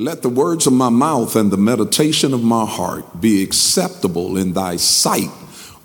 Let the words of my mouth and the meditation of my heart be acceptable in thy sight,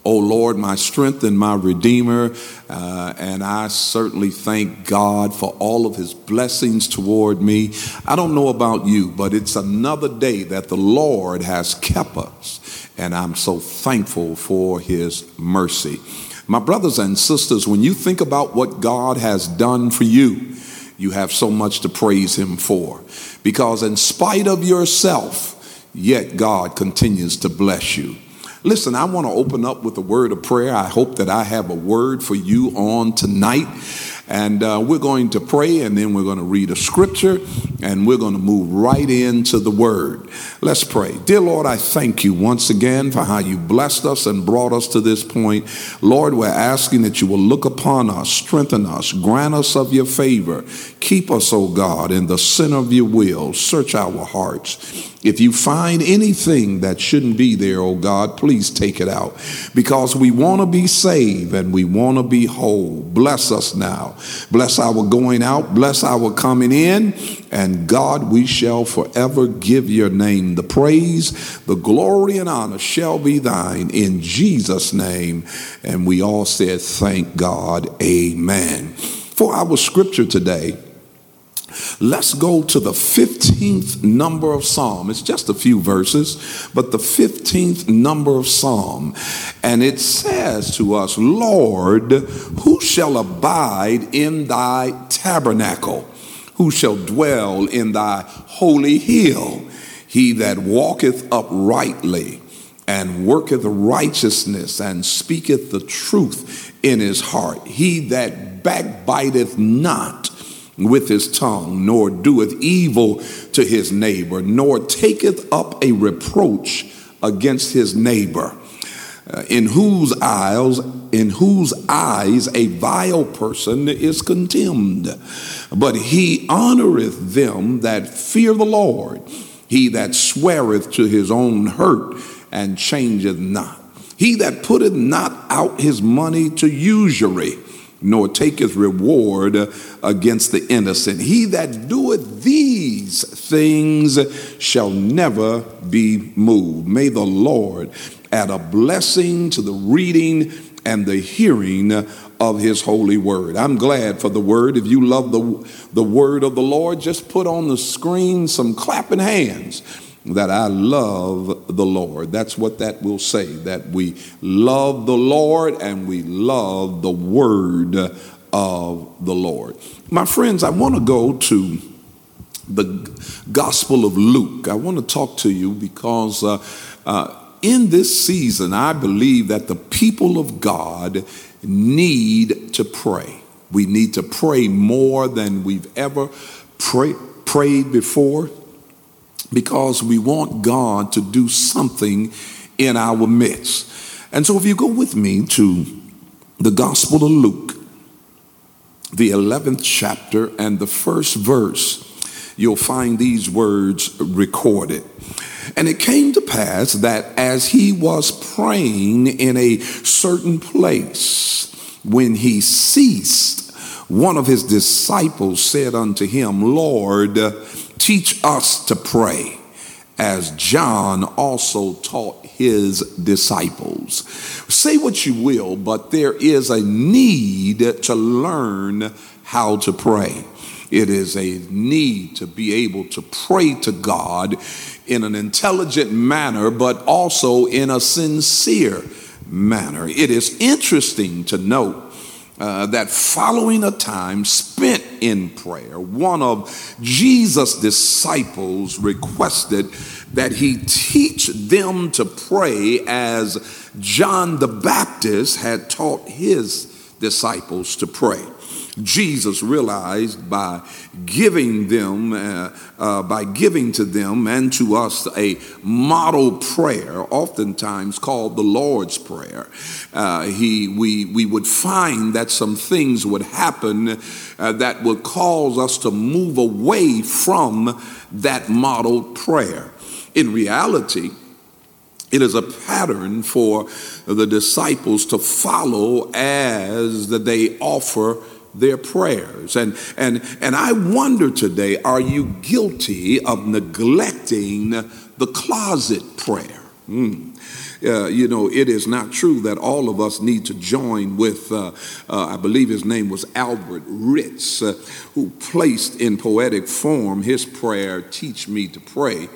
O Lord, my strength and my redeemer. Uh, and I certainly thank God for all of his blessings toward me. I don't know about you, but it's another day that the Lord has kept us. And I'm so thankful for his mercy. My brothers and sisters, when you think about what God has done for you, you have so much to praise him for. Because in spite of yourself, yet God continues to bless you. Listen, I want to open up with a word of prayer. I hope that I have a word for you on tonight. And uh, we're going to pray and then we're going to read a scripture and we're going to move right into the word. Let's pray. Dear Lord, I thank you once again for how you blessed us and brought us to this point. Lord, we're asking that you will look upon us, strengthen us, grant us of your favor. Keep us, O oh God, in the center of your will. Search our hearts. If you find anything that shouldn't be there, oh God, please take it out because we want to be saved and we want to be whole. Bless us now. Bless our going out, bless our coming in, and God, we shall forever give your name the praise, the glory, and honor shall be thine in Jesus' name. And we all said, Thank God. Amen. For our scripture today, Let's go to the 15th number of Psalm. It's just a few verses, but the 15th number of Psalm. And it says to us, Lord, who shall abide in thy tabernacle? Who shall dwell in thy holy hill? He that walketh uprightly and worketh righteousness and speaketh the truth in his heart. He that backbiteth not with his tongue, nor doeth evil to his neighbor, nor taketh up a reproach against his neighbor. Uh, in whose eyes in whose eyes a vile person is contemned but he honoreth them that fear the lord he that sweareth to his own hurt and changeth not he that putteth not out his money to usury nor taketh reward against the innocent. He that doeth these things shall never be moved. May the Lord add a blessing to the reading and the hearing of his holy word. I'm glad for the word. If you love the, the word of the Lord, just put on the screen some clapping hands that I love the Lord. That's what that will say, that we love the Lord and we love the word of the Lord. My friends, I want to go to the Gospel of Luke. I want to talk to you because uh, uh, in this season, I believe that the people of God need to pray. We need to pray more than we've ever pray, prayed before because we want God to do something in our midst. And so, if you go with me to the Gospel of Luke, the 11th chapter, and the first verse, you'll find these words recorded. And it came to pass that as he was praying in a certain place, when he ceased, one of his disciples said unto him, Lord, teach us to pray as John also taught his disciples. Say what you will, but there is a need to learn how to pray. It is a need to be able to pray to God in an intelligent manner, but also in a sincere manner. It is interesting to note uh, that following a time spent in prayer, one of Jesus' disciples requested that he teach them to pray as John the Baptist had taught his disciples to pray. Jesus realized by giving them, uh, uh, by giving to them and to us a model prayer, oftentimes called the Lord's Prayer. Uh, he, we, we would find that some things would happen uh, that would cause us to move away from that model prayer. In reality, it is a pattern for the disciples to follow as they offer their prayers. And, and, and I wonder today are you guilty of neglecting the closet prayer? Mm. Uh, you know, it is not true that all of us need to join with, uh, uh, I believe his name was Albert Reitz, uh, who placed in poetic form his prayer, Teach Me to Pray.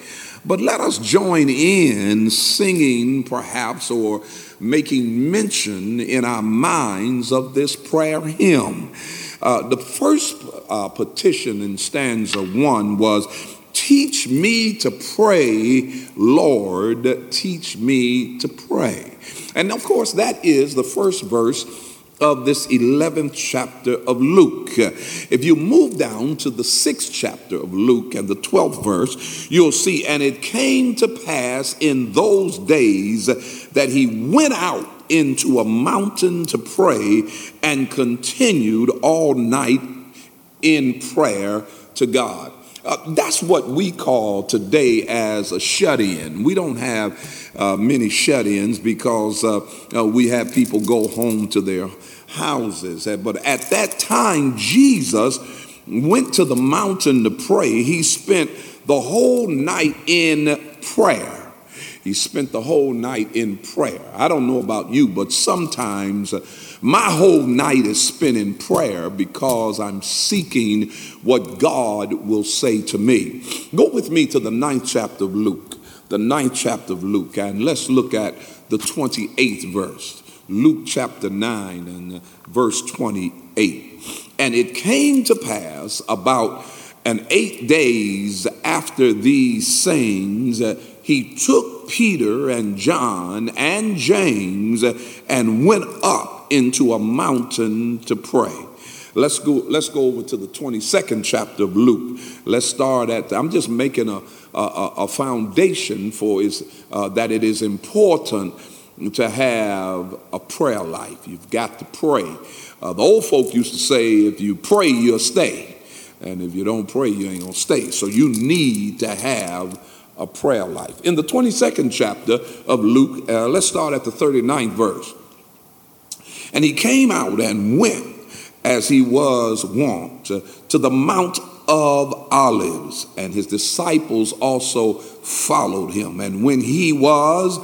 But let us join in singing, perhaps, or making mention in our minds of this prayer hymn. Uh, the first uh, petition in stanza one was, Teach me to pray, Lord, teach me to pray. And of course, that is the first verse of this 11th chapter of Luke. If you move down to the 6th chapter of Luke and the 12th verse, you'll see, and it came to pass in those days that he went out into a mountain to pray and continued all night in prayer to God. Uh, that's what we call today as a shut in. We don't have uh, many shut ins because uh, uh, we have people go home to their houses. Uh, but at that time, Jesus went to the mountain to pray. He spent the whole night in prayer. He spent the whole night in prayer. I don't know about you, but sometimes uh, my whole night is spent in prayer because I'm seeking what God will say to me. Go with me to the ninth chapter of Luke, the ninth chapter of Luke, and let's look at the 28th verse. Luke chapter 9 and verse 28. And it came to pass about an eight days after these sayings, he took Peter and John and James and went up into a mountain to pray. Let's go, let's go over to the 22nd chapter of Luke. Let's start at, I'm just making a, a, a foundation for is, uh, that it is important to have a prayer life. You've got to pray. Uh, the old folk used to say, if you pray, you'll stay. And if you don't pray, you ain't going to stay. So you need to have a prayer life. In the 22nd chapter of Luke, uh, let's start at the 39th verse. And he came out and went as he was wont to the Mount of Olives, and his disciples also followed him. And when he was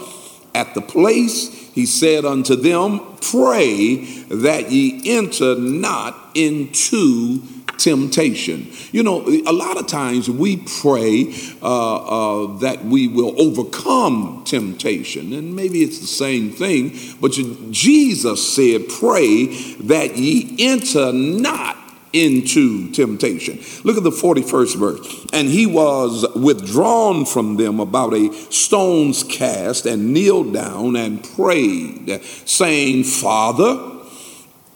at the place, he said unto them, Pray that ye enter not into temptation. You know, a lot of times we pray uh, uh, that we will overcome temptation, and maybe it's the same thing, but Jesus said, Pray that ye enter not into temptation. Look at the 41st verse. And he was withdrawn from them about a stone's cast and kneeled down and prayed, saying, Father,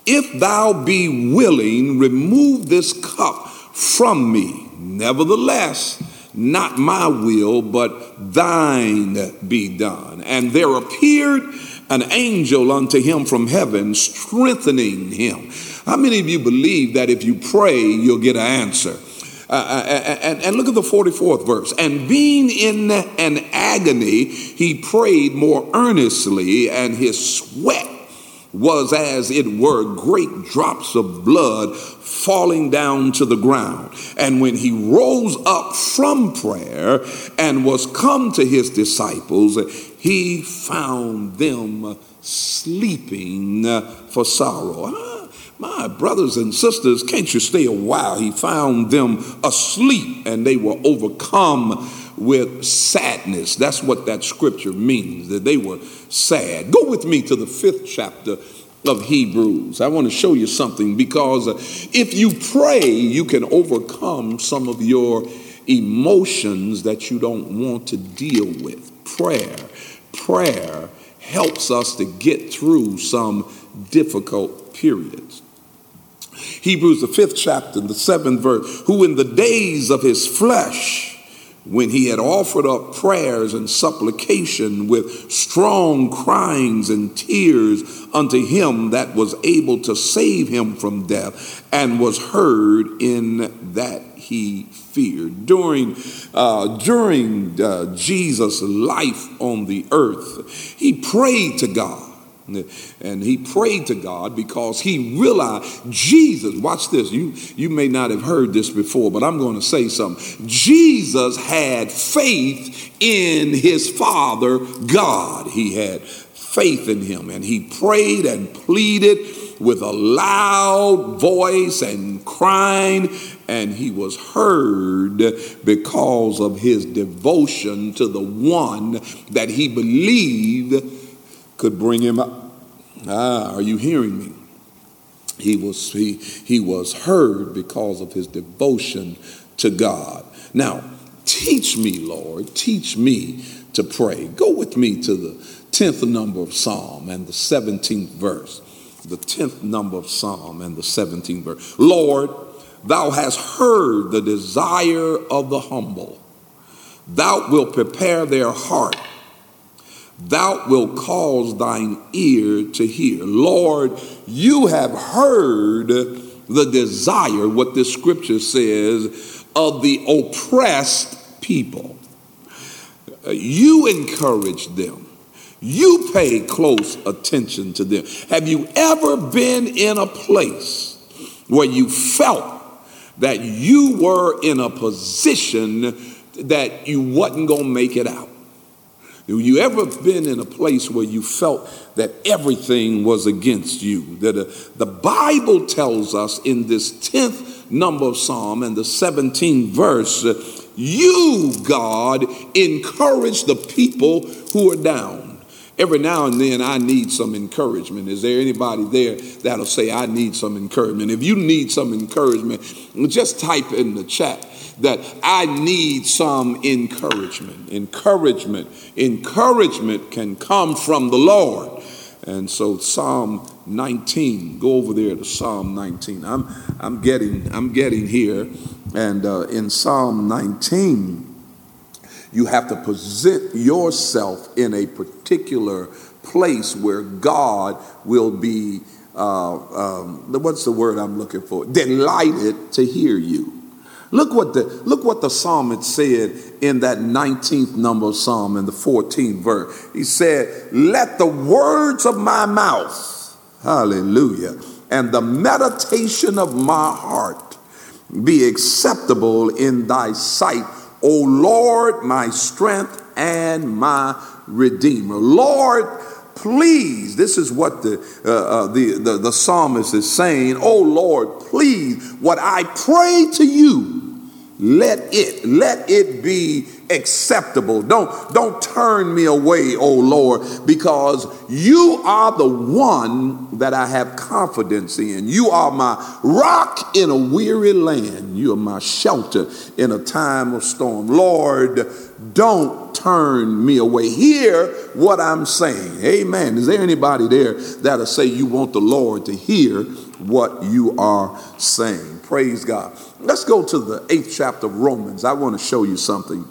if thou be willing, remove this cup from me. Nevertheless, not my will, but thine be done. And there appeared an angel unto him from heaven, strengthening him. How many of you believe that if you pray, you'll get an answer? Uh, uh and, and, look at the 44th verse. And being in an agony, he prayed more earnestly, and his sweat was as it were great drops of blood falling down to the ground. And when he rose up from prayer and was come to his disciples, he found them sleeping for sorrow. Ah, my brothers and sisters, can't you stay a while? He found them asleep and they were overcome with sadness. That's what that scripture means, that they were sad. Go with me to the fifth chapter of Hebrews. I want to show you something because uh, if you pray, you can overcome some of your emotions that you don't want to deal with. Prayer, prayer helps us to get through some difficult periods. Hebrews, the fifth chapter, the seventh verse, who in the days of his flesh, when he had offered up prayers and supplication with strong cryings and tears unto him that was able to save him from death, and was heard in that he feared. During, uh, during uh, Jesus' life on the earth, he prayed to God. And he prayed to God because he realized Jesus, watch this, you, you may not have heard this before, but I'm going to say something. Jesus had faith in his Father God. He had faith in him and he prayed and pleaded with a loud voice and crying, and he was heard because of his devotion to the one that he believed could bring him up. Ah, are you hearing me? He was he, he was heard because of his devotion to God. Now, teach me, Lord, teach me to pray. Go with me to the 10th number of Psalm and the 17th verse the 10th number of Psalm and the 17th verse. Lord, thou hast heard the desire of the humble. Thou wilt prepare their heart. Thou wilt cause thine ear to hear. Lord, you have heard the desire, what this scripture says, of the oppressed people. You encourage them you pay close attention to them. Have you ever been in a place where you felt that you were in a position that you wasn't going to make it out? Have you ever been in a place where you felt that everything was against you? That uh, the Bible tells us in this 10th number of Psalm and the 17th verse, uh, you, God, encourage the people who are down every now and then I need some encouragement. Is there anybody there that'll say, I need some encouragement? If you need some encouragement, just type in the chat that I need some encouragement. Encouragement. Encouragement can come from the Lord. And so Psalm 19, go over there to Psalm 19. I'm, I'm getting, I'm getting here. And uh, in Psalm 19, you have to present yourself in a particular place where God will be, uh, um, what's the word I'm looking for? Delighted to hear you. Look what the look what the psalmist said in that 19th number Psalm in the 14th verse. He said, Let the words of my mouth, hallelujah, and the meditation of my heart be acceptable in thy sight, O Lord, my strength and my redeemer. Lord, please, this is what the, uh, uh, the, the, the psalmist is saying. Oh Lord, please, what I pray to you, let it, let it be acceptable. Don't, don't turn me away, oh Lord, because you are the one that I have confidence in. You are my rock in a weary land. You are my shelter in a time of storm. Lord, don't turn me away. Hear what I'm saying. Amen. Is there anybody there that'll say you want the Lord to hear what you are saying? Praise God. Let's go to the eighth chapter of Romans. I want to show you something.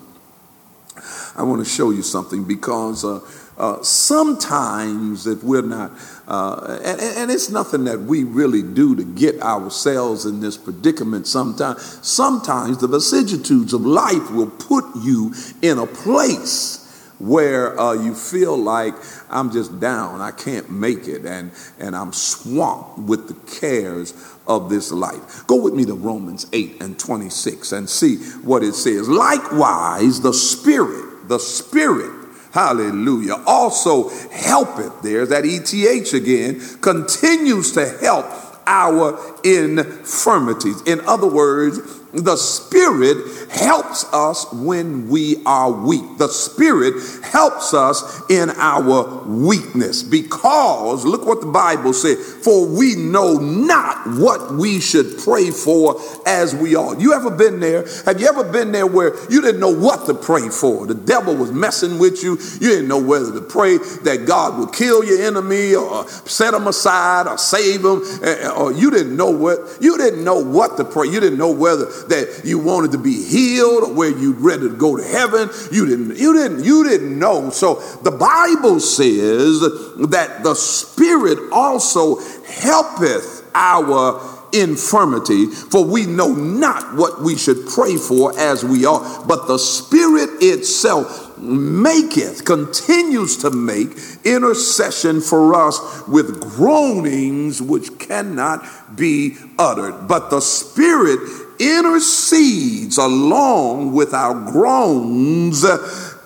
I want to show you something because uh, uh, sometimes if we're not, uh, and, and, it's nothing that we really do to get ourselves in this predicament sometimes, sometimes the vicissitudes of life will put you in a place where uh, you feel like I'm just down, I can't make it, and, and I'm swamped with the cares of this life. Go with me to Romans 8 and 26 and see what it says. Likewise, the Spirit, the Spirit, hallelujah, also helpeth, there's that ETH again, continues to help our infirmities. In other words, the Spirit helps us when we are weak. The Spirit helps us in our weakness because look what the Bible said, for we know not what we should pray for as we ought. You ever been there? Have you ever been there where you didn't know what to pray for? The devil was messing with you. You didn't know whether to pray that God would kill your enemy or set him aside or save him eh, eh, or you didn't know what you didn't know what to pray. You didn't know whether that you wanted to be healed or where you ready to go to heaven. You didn't, you didn't, you didn't know. So the Bible says that the Spirit also helpeth our infirmity, for we know not what we should pray for as we are. but the Spirit itself maketh, continues to make intercession for us with groanings which cannot be uttered. But the Spirit intercedes along with our groans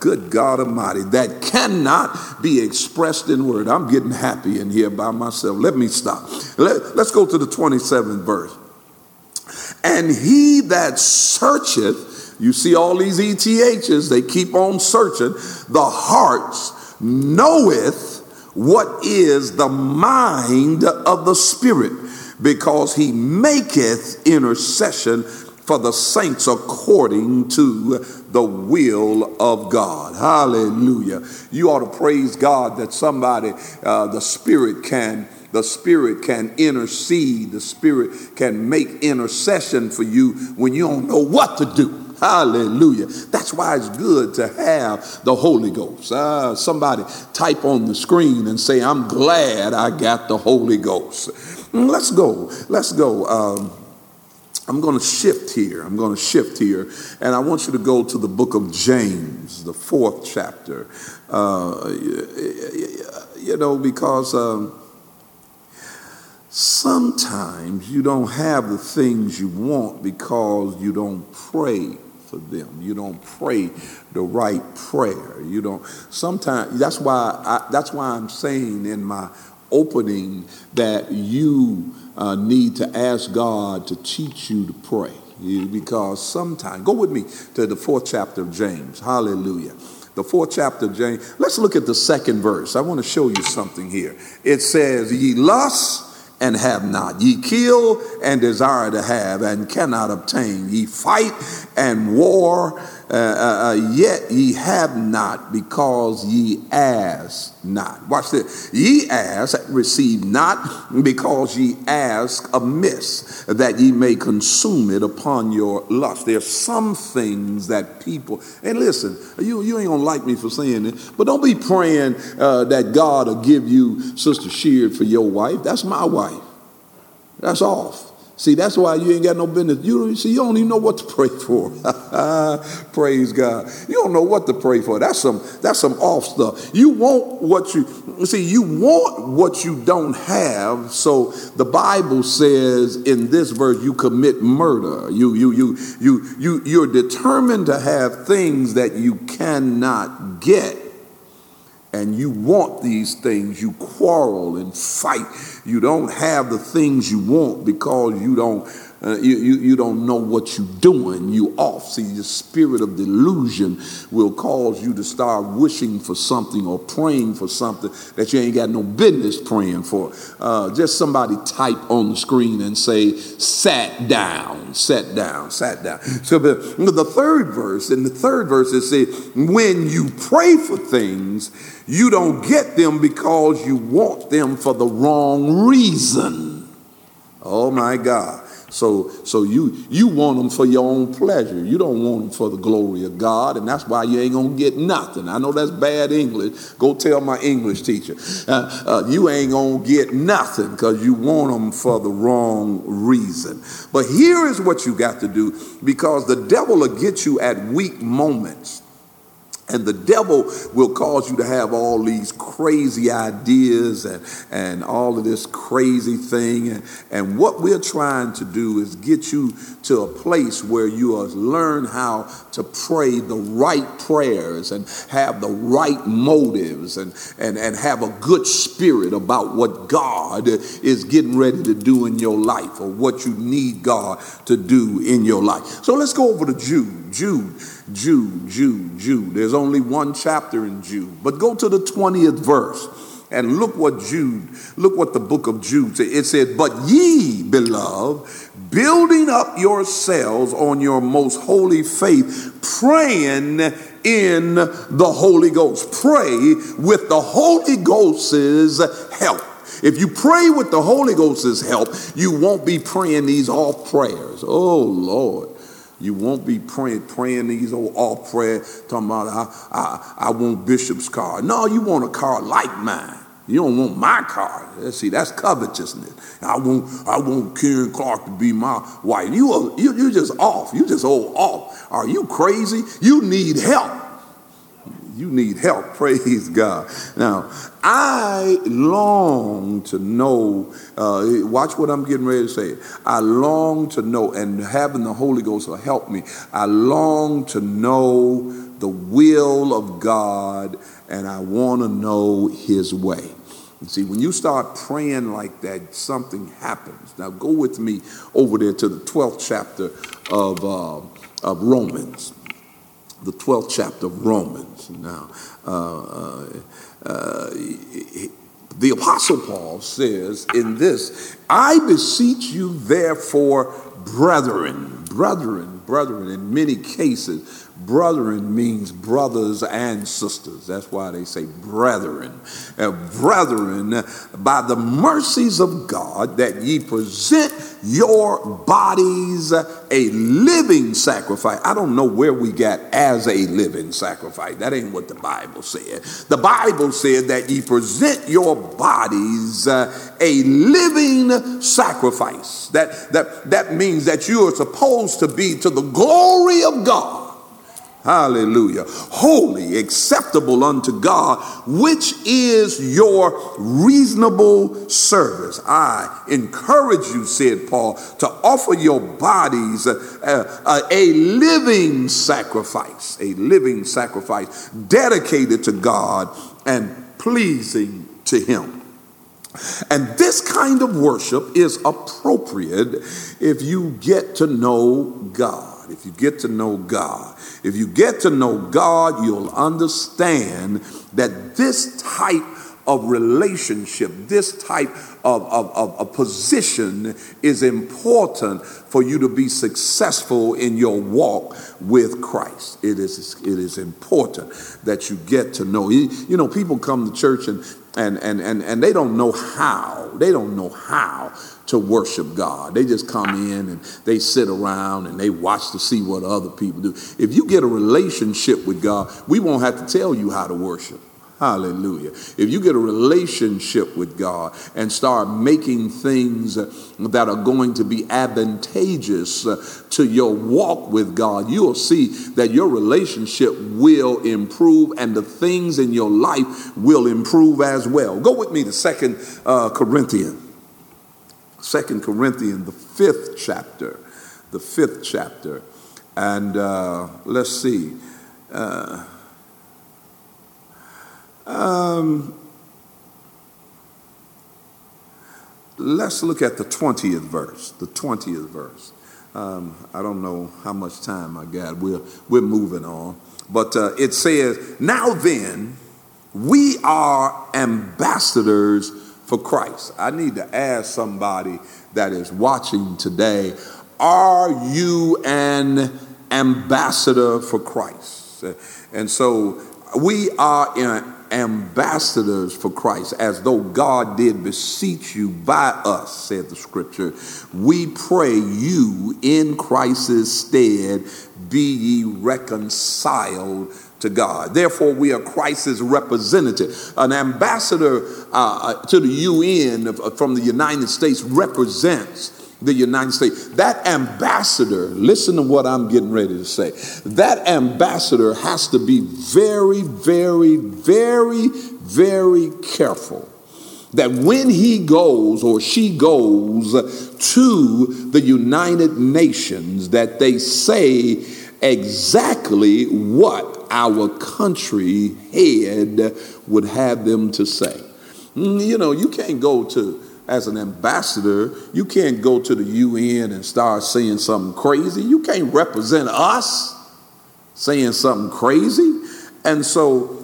good God Almighty, that cannot be expressed in word. I'm getting happy in here by myself. Let me stop. Let, us go to the 27th verse. And he that searcheth, you see all these ETHs, they keep on searching, the hearts knoweth what is the mind of the Spirit, because he maketh intercession for the saints according to the will of God. Hallelujah. You ought to praise God that somebody, uh, the Spirit can the Spirit can intercede. The Spirit can make intercession for you when you don't know what to do. Hallelujah. That's why it's good to have the Holy Ghost. Uh, somebody type on the screen and say, I'm glad I got the Holy Ghost. Let's go. Let's go. Um, I'm going to shift here. I'm going to shift here. And I want you to go to the book of James, the fourth chapter. Uh, you know, because um, sometimes you don't have the things you want because you don't pray for them. You don't pray the right prayer. You don't. Sometimes that's why I, that's why I'm saying in my opening that you uh, need to ask God to teach you to pray. Because sometimes, go with me to the fourth chapter of James. Hallelujah. The fourth chapter of James. Let's look at the second verse. I want to show you something here. It says, Ye lust and have not. Ye kill and desire to have and cannot obtain. Ye fight and war uh, uh, yet ye have not because ye ask not. Watch this. Ye ask, receive not because ye ask amiss, that ye may consume it upon your lust. There's some things that people, and listen, you, you ain't gonna like me for saying it, but don't be praying uh, that God will give you Sister Sheard for your wife. That's my wife. That's off. See, that's why you ain't got no business. You see, you don't even know what to pray for. Praise God. You don't know what to pray for. That's some that's some off stuff. You want what you see, you want what you don't have. So the Bible says in this verse, you commit murder. You you you you you you're determined to have things that you cannot get and you want these things, you quarrel and fight. You don't have the things you want because you don't uh, you, you, you don't know what you're doing. You off. See, the spirit of delusion will cause you to start wishing for something or praying for something that you ain't got no business praying for. Uh, just somebody type on the screen and say, sat down, sat down, sat down. So the, the third verse, in the third verse, it says, when you pray for things, you don't get them because you want them for the wrong reason. Oh my God. So, so you you want them for your own pleasure. You don't want them for the glory of God, and that's why you ain't gonna get nothing. I know that's bad English. Go tell my English teacher. Uh, uh, you ain't gonna get nothing because you want them for the wrong reason. But here is what you got to do because the devil will get you at weak moments. And the devil will cause you to have all these crazy ideas and, and all of this crazy thing. And, and what we're trying to do is get you to a place where you learn how to pray the right prayers and have the right motives and, and, and have a good spirit about what God is getting ready to do in your life or what you need God to do in your life. So let's go over to Jude. Jude Jude, Jude, Jude. There's only one chapter in Jude. But go to the 20th verse and look what Jude, look what the book of Jude said. It said, But ye, beloved, building up yourselves on your most holy faith, praying in the Holy Ghost. Pray with the Holy Ghost's help. If you pray with the Holy Ghost's help, you won't be praying these off prayers. Oh, Lord. You won't be praying, praying these old all prayer, talking about I, I, I want Bishop's car. No, you want a car like mine. You don't want my car. See, that's covetousness. I want I want Karen Clark to be my wife. You are, you you just off. You just old off. Are you crazy? You need help. You need help. Praise God. Now, I long to know, uh, watch what I'm getting ready to say. I long to know, and having the Holy Ghost will help me. I long to know the will of God, and I want to know His way. And see, when you start praying like that, something happens. Now, go with me over there to the 12th chapter of, uh, of Romans the 12th chapter of Romans. Now, uh, uh, uh, the Apostle Paul says in this, I beseech you, therefore, brethren, brethren, brethren, in many cases, Brethren means brothers and sisters. That's why they say brethren. Uh, brethren, by the mercies of God, that ye present your bodies a living sacrifice. I don't know where we got as a living sacrifice. That ain't what the Bible said. The Bible said that ye present your bodies uh, a living sacrifice. That, that, that means that you are supposed to be to the glory of God Hallelujah. Holy, acceptable unto God, which is your reasonable service. I encourage you, said Paul, to offer your bodies a, a, a living sacrifice, a living sacrifice dedicated to God and pleasing to Him. And this kind of worship is appropriate if you get to know God. If you get to know God, if you get to know God, you'll understand that this type of relationship, this type of, of, of, position is important for you to be successful in your walk with Christ. It is, it is important that you get to know. You, you know, people come to church and, and, and, and, and they don't know how. They don't know how to worship God. They just come in and they sit around and they watch to see what other people do. If you get a relationship with God, we won't have to tell you how to worship. Hallelujah. If you get a relationship with God and start making things that are going to be advantageous to your walk with God, you'll see that your relationship will improve and the things in your life will improve as well. Go with me to Second uh, Corinthians. Second Corinthians, the fifth chapter, the fifth chapter. And uh, let's see. Uh, um, let's look at the 20th verse. The 20th verse. Um, I don't know how much time I got. We're, we're moving on. But uh, it says, Now then, we are ambassadors for Christ. I need to ask somebody that is watching today Are you an ambassador for Christ? And so we are ambassadors for Christ, as though God did beseech you by us, said the scripture. We pray you in Christ's stead be ye reconciled to God. Therefore, we are Christ's representative. An ambassador uh, uh to the UN uh, from the United States represents the United States. That ambassador, listen to what I'm getting ready to say. That ambassador has to be very, very, very, very careful that when he goes or she goes to the United Nations that they say exactly what our country head would have them to say. Mm, you know, you can't go to, as an ambassador, you can't go to the UN and start saying something crazy. You can't represent us saying something crazy. And so,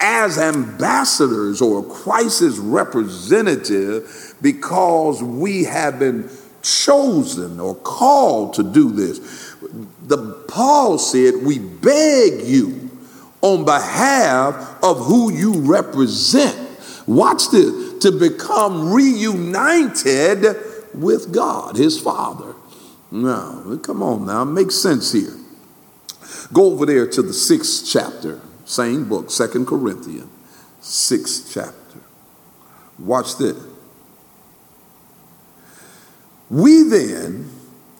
as ambassadors or Christ's representative, because we have been chosen or called to do this, the Paul said, We beg you on behalf of who you represent. Watch this to become reunited with God, his Father. Now, come on now, makes sense here. Go over there to the sixth chapter, same book, Second Corinthians, sixth chapter. Watch this. We then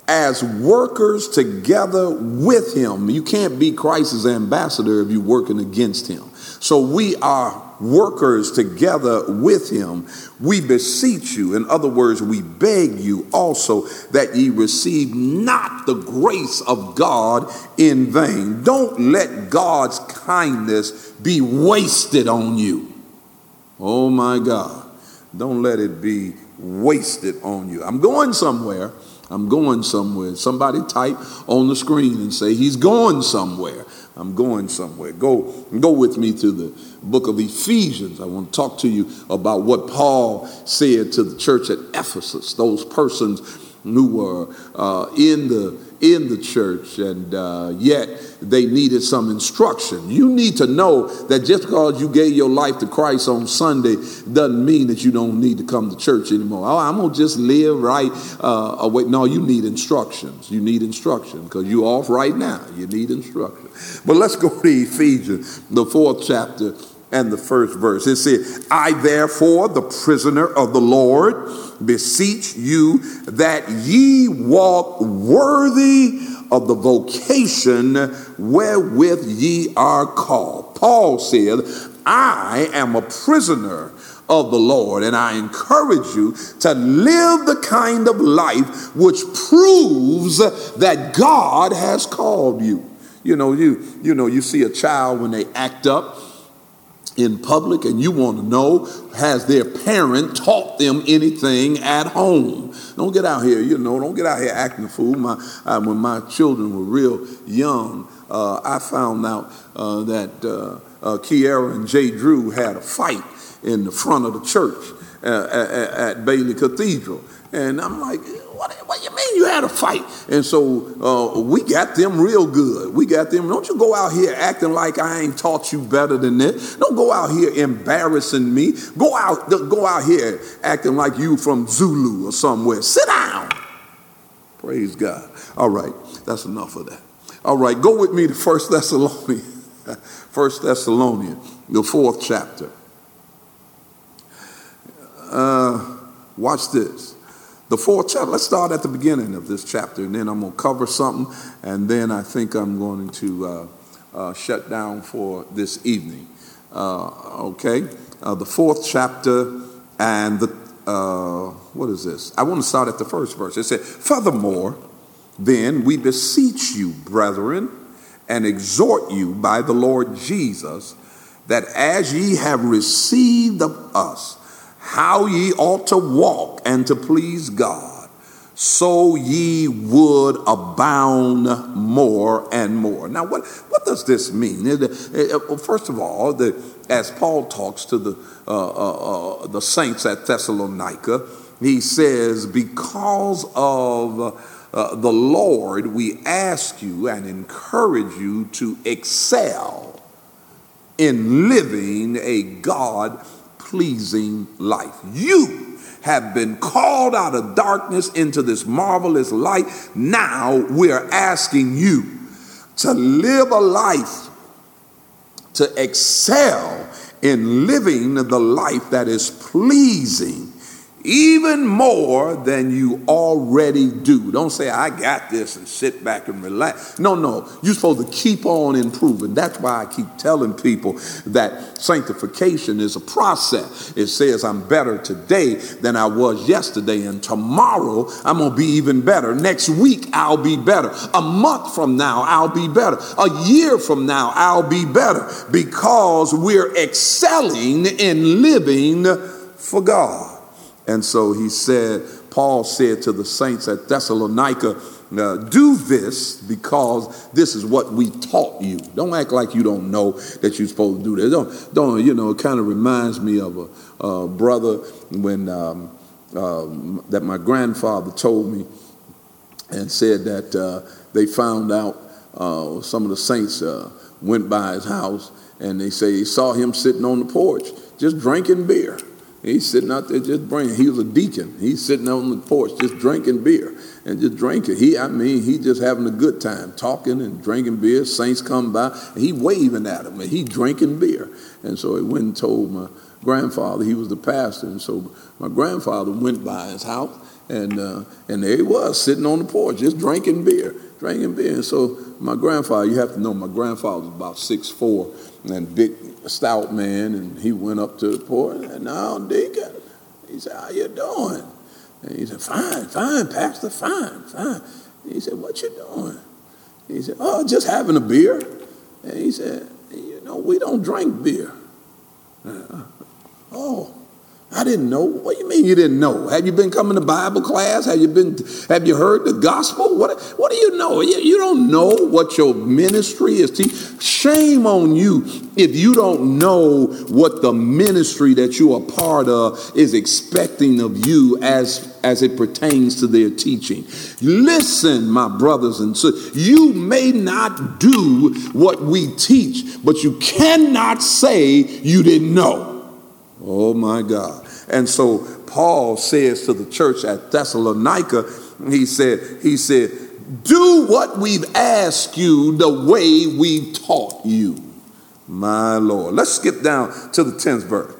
as workers together with him. You can't be Christ's ambassador if you're working against him. So we are workers together with him. We beseech you, in other words, we beg you also that ye receive not the grace of God in vain. Don't let God's kindness be wasted on you. Oh my God. Don't let it be wasted on you. I'm going somewhere I'm going somewhere. Somebody type on the screen and say, He's going somewhere. I'm going somewhere. Go, go with me to the book of Ephesians. I want to talk to you about what Paul said to the church at Ephesus, those persons who were uh, in the in the church, and uh, yet they needed some instruction. You need to know that just because you gave your life to Christ on Sunday doesn't mean that you don't need to come to church anymore. Oh, I'm gonna just live right uh, away. No, you need instructions. You need instruction because you're off right now. You need instruction. But let's go to Ephesians, the fourth chapter and the first verse. It says, I therefore, the prisoner of the Lord, beseech you that ye walk worthy of the vocation wherewith ye are called. Paul said, I am a prisoner of the Lord, and I encourage you to live the kind of life which proves that God has called you. You know, you you know, you see a child when they act up in public and you want to know has their parent taught them anything at home? Don't get out here you know don't get out here acting fool. My, uh, when my children were real young uh, i found out uh, that uh, uh, kierra and jay drew had a fight in the front of the church uh, at, at bailey cathedral. And i'm like what, what you mean you had a fight? And so uh, we got them real good. We got them. Don't you go out here acting like I ain't taught you better than this. Don't go out here embarrassing me. Go out, go out here acting like you from Zulu or somewhere. Sit down. Praise God. All right, that's enough of that. All right, go with me to First Thessalonians. First Thessalonians, the fourth chapter. Uh, watch this the fourth chapter. Let's start at the beginning of this chapter, and then I'm going to cover something, and then I think I'm going to uh, uh, shut down for this evening. Uh, okay? Uh, the fourth chapter, and the, uh, what is this? I want to start at the first verse. It said, Furthermore, then we beseech you, brethren, and exhort you by the Lord Jesus, that as ye have received of us, how ye ought to walk and to please God, so ye would abound more and more. Now, what, what does this mean? First of all, the, as Paul talks to the, uh, uh, uh, the saints at Thessalonica, he says, Because of uh, the Lord, we ask you and encourage you to excel in living a God pleasing life. You have been called out of darkness into this marvelous light. Now we're asking you to live a life to excel in living the life that is pleasing even more than you already do. Don't say, I got this and sit back and relax. No, no. You're supposed to keep on improving. That's why I keep telling people that sanctification is a process. It says, I'm better today than I was yesterday, and tomorrow I'm going to be even better. Next week, I'll be better. A month from now, I'll be better. A year from now, I'll be better because we're excelling in living for God. And so he said, Paul said to the saints at Thessalonica, do this because this is what we taught you. Don't act like you don't know that you're supposed to do this. Don't, don't you know, it kind of reminds me of a, a brother when um, um, that my grandfather told me and said that uh, they found out uh, some of the saints uh, went by his house and they say he saw him sitting on the porch just drinking beer. He's sitting out there just bringing. He was a deacon. He's sitting on the porch just drinking beer and just drinking. He, I mean, he just having a good time, talking and drinking beer. Saints come by, he waving at him, and he drinking beer. And so he went and told my grandfather. He was the pastor, and so my grandfather went by his house, And, uh, and there he was sitting on the porch just drinking beer, drinking beer. And so my grandfather, you have to know, my grandfather was about six four and big, stout man. And he went up to the porch and now, Deacon, he said, how you doing? And he said, fine, fine, Pastor, fine, fine. He said, what you doing? He said, oh, just having a beer. And he said, you know, we don't drink beer. Uh, oh, I didn't know. What do you mean you didn't know? Have you been coming to Bible class? Have you been? Have you heard the gospel? What What do you know? You, you don't know what your ministry is. Shame on you if you don't know what the ministry that you are part of is expecting of you as as it pertains to their teaching. Listen, my brothers and sisters, you may not do what we teach, but you cannot say you didn't know. Oh my God. And so Paul says to the church at Thessalonica, he said, he said, do what we've asked you the way we taught you. My Lord. Let's skip down to the 10th verse.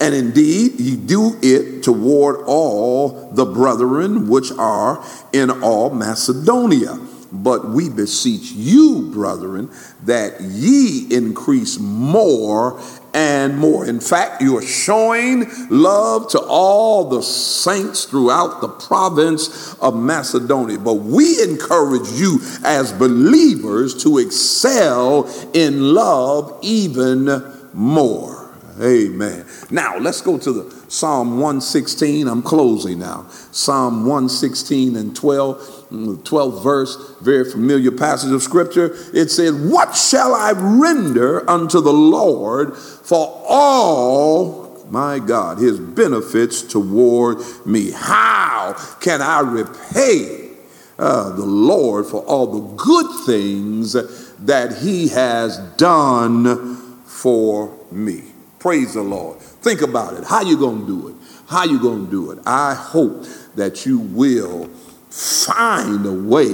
And indeed, ye do it toward all the brethren which are in all Macedonia. But we beseech you, brethren, that ye increase more and more. In fact, you are showing love to all the saints throughout the province of Macedonia. But we encourage you as believers to excel in love even more. Amen. Now, let's go to the Psalm 116. I'm closing now. Psalm 116 and 12, 12th verse, very familiar passage of scripture. It said, What shall I render unto the Lord for all, my God, his benefits toward me. How can I repay uh, the Lord for all the good things that he has done for me? Praise the Lord. Think about it. How you going to do it? How you going to do it? I hope that you will find a way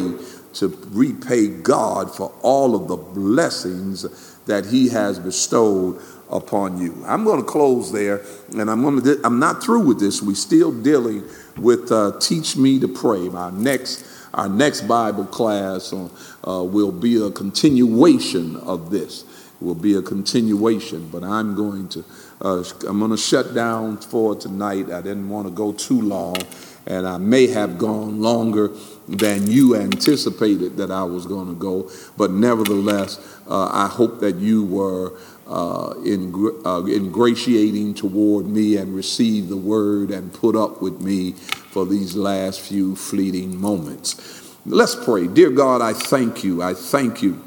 to repay God for all of the blessings that he has bestowed upon you. I'm going to close there, and I'm going to. I'm not through with this. We're still dealing with uh, "Teach Me to Pray." Our next, our next Bible class uh, will be a continuation of this. Will be a continuation, but I'm going to. Uh, I'm going to shut down for tonight. I didn't want to go too long, and I may have gone longer than you anticipated that I was going to go. But nevertheless, uh, I hope that you were uh, uh, ingratiating toward me and receive the word and put up with me for these last few fleeting moments. Let's pray. Dear God, I thank you. I thank you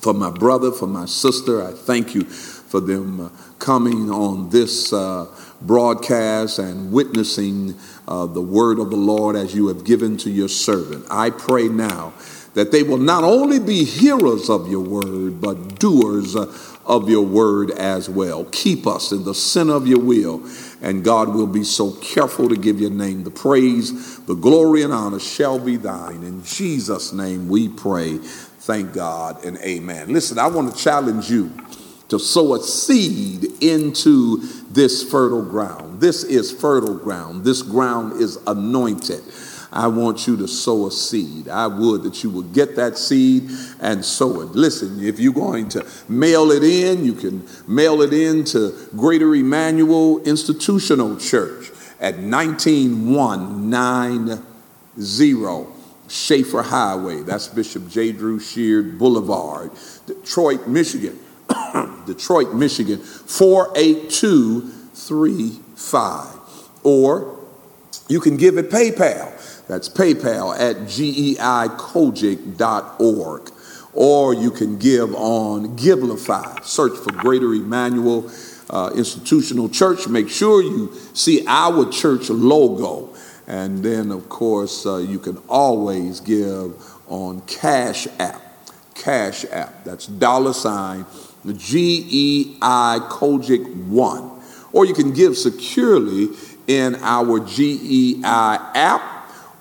for my brother, for my sister. I thank you for them uh, coming on this uh, broadcast and witnessing uh, the word of the Lord as you have given to your servant. I pray now that they will not only be hearers of your word, but doers uh, of your word as well. Keep us in the center of your will, and God will be so careful to give your name the praise, the glory, and honor shall be thine. In Jesus' name we pray. Thank God and amen. Listen, I want to challenge you to sow a seed into this fertile ground. This is fertile ground. This ground is anointed. I want you to sow a seed. I would that you would get that seed and sow it. Listen, if you're going to mail it in, you can mail it in to Greater Emmanuel Institutional Church at 19190 Schaefer Highway. That's Bishop J. Drew Sheard Boulevard, Detroit, Michigan. Detroit, Michigan, 48235. Or you can give it PayPal. That's PayPal at geicogic.org. Or you can give on Givelify. Search for Greater Emmanuel uh, Institutional Church. Make sure you see our church logo. And then, of course, uh, you can always give on Cash App. Cash App. That's dollar sign G E I COGIC 1. Or you can give securely in our GEI app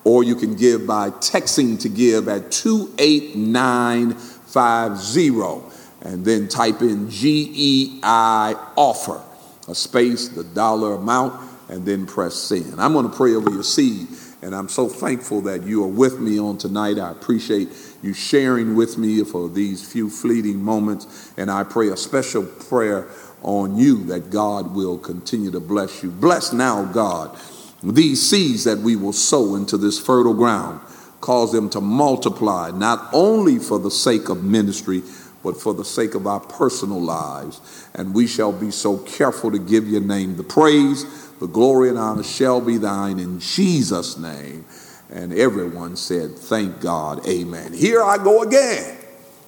or you can give by texting to give at 28950 and then type in GEI offer, a space, the dollar amount, and then press send. I'm going to pray over your seed, and I'm so thankful that you are with me on tonight. I appreciate you sharing with me for these few fleeting moments, and I pray a special prayer on you that God will continue to bless you. Bless now, God, these seeds that we will sow into this fertile ground. Cause them to multiply, not only for the sake of ministry, but for the sake of our personal lives. And we shall be so careful to give your name the praise, the glory, and honor shall be thine in Jesus' name. And everyone said, Thank God, amen. Here I go again,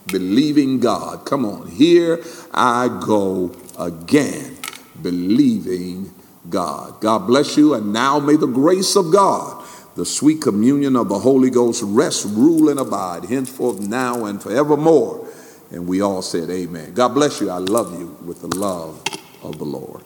believing God. Come on, here I go again, believing God. God bless you. And now may the grace of God, the sweet communion of the Holy Ghost rest, rule, and abide henceforth, now, and forevermore. And we all said, Amen. God bless you. I love you with the love of the Lord.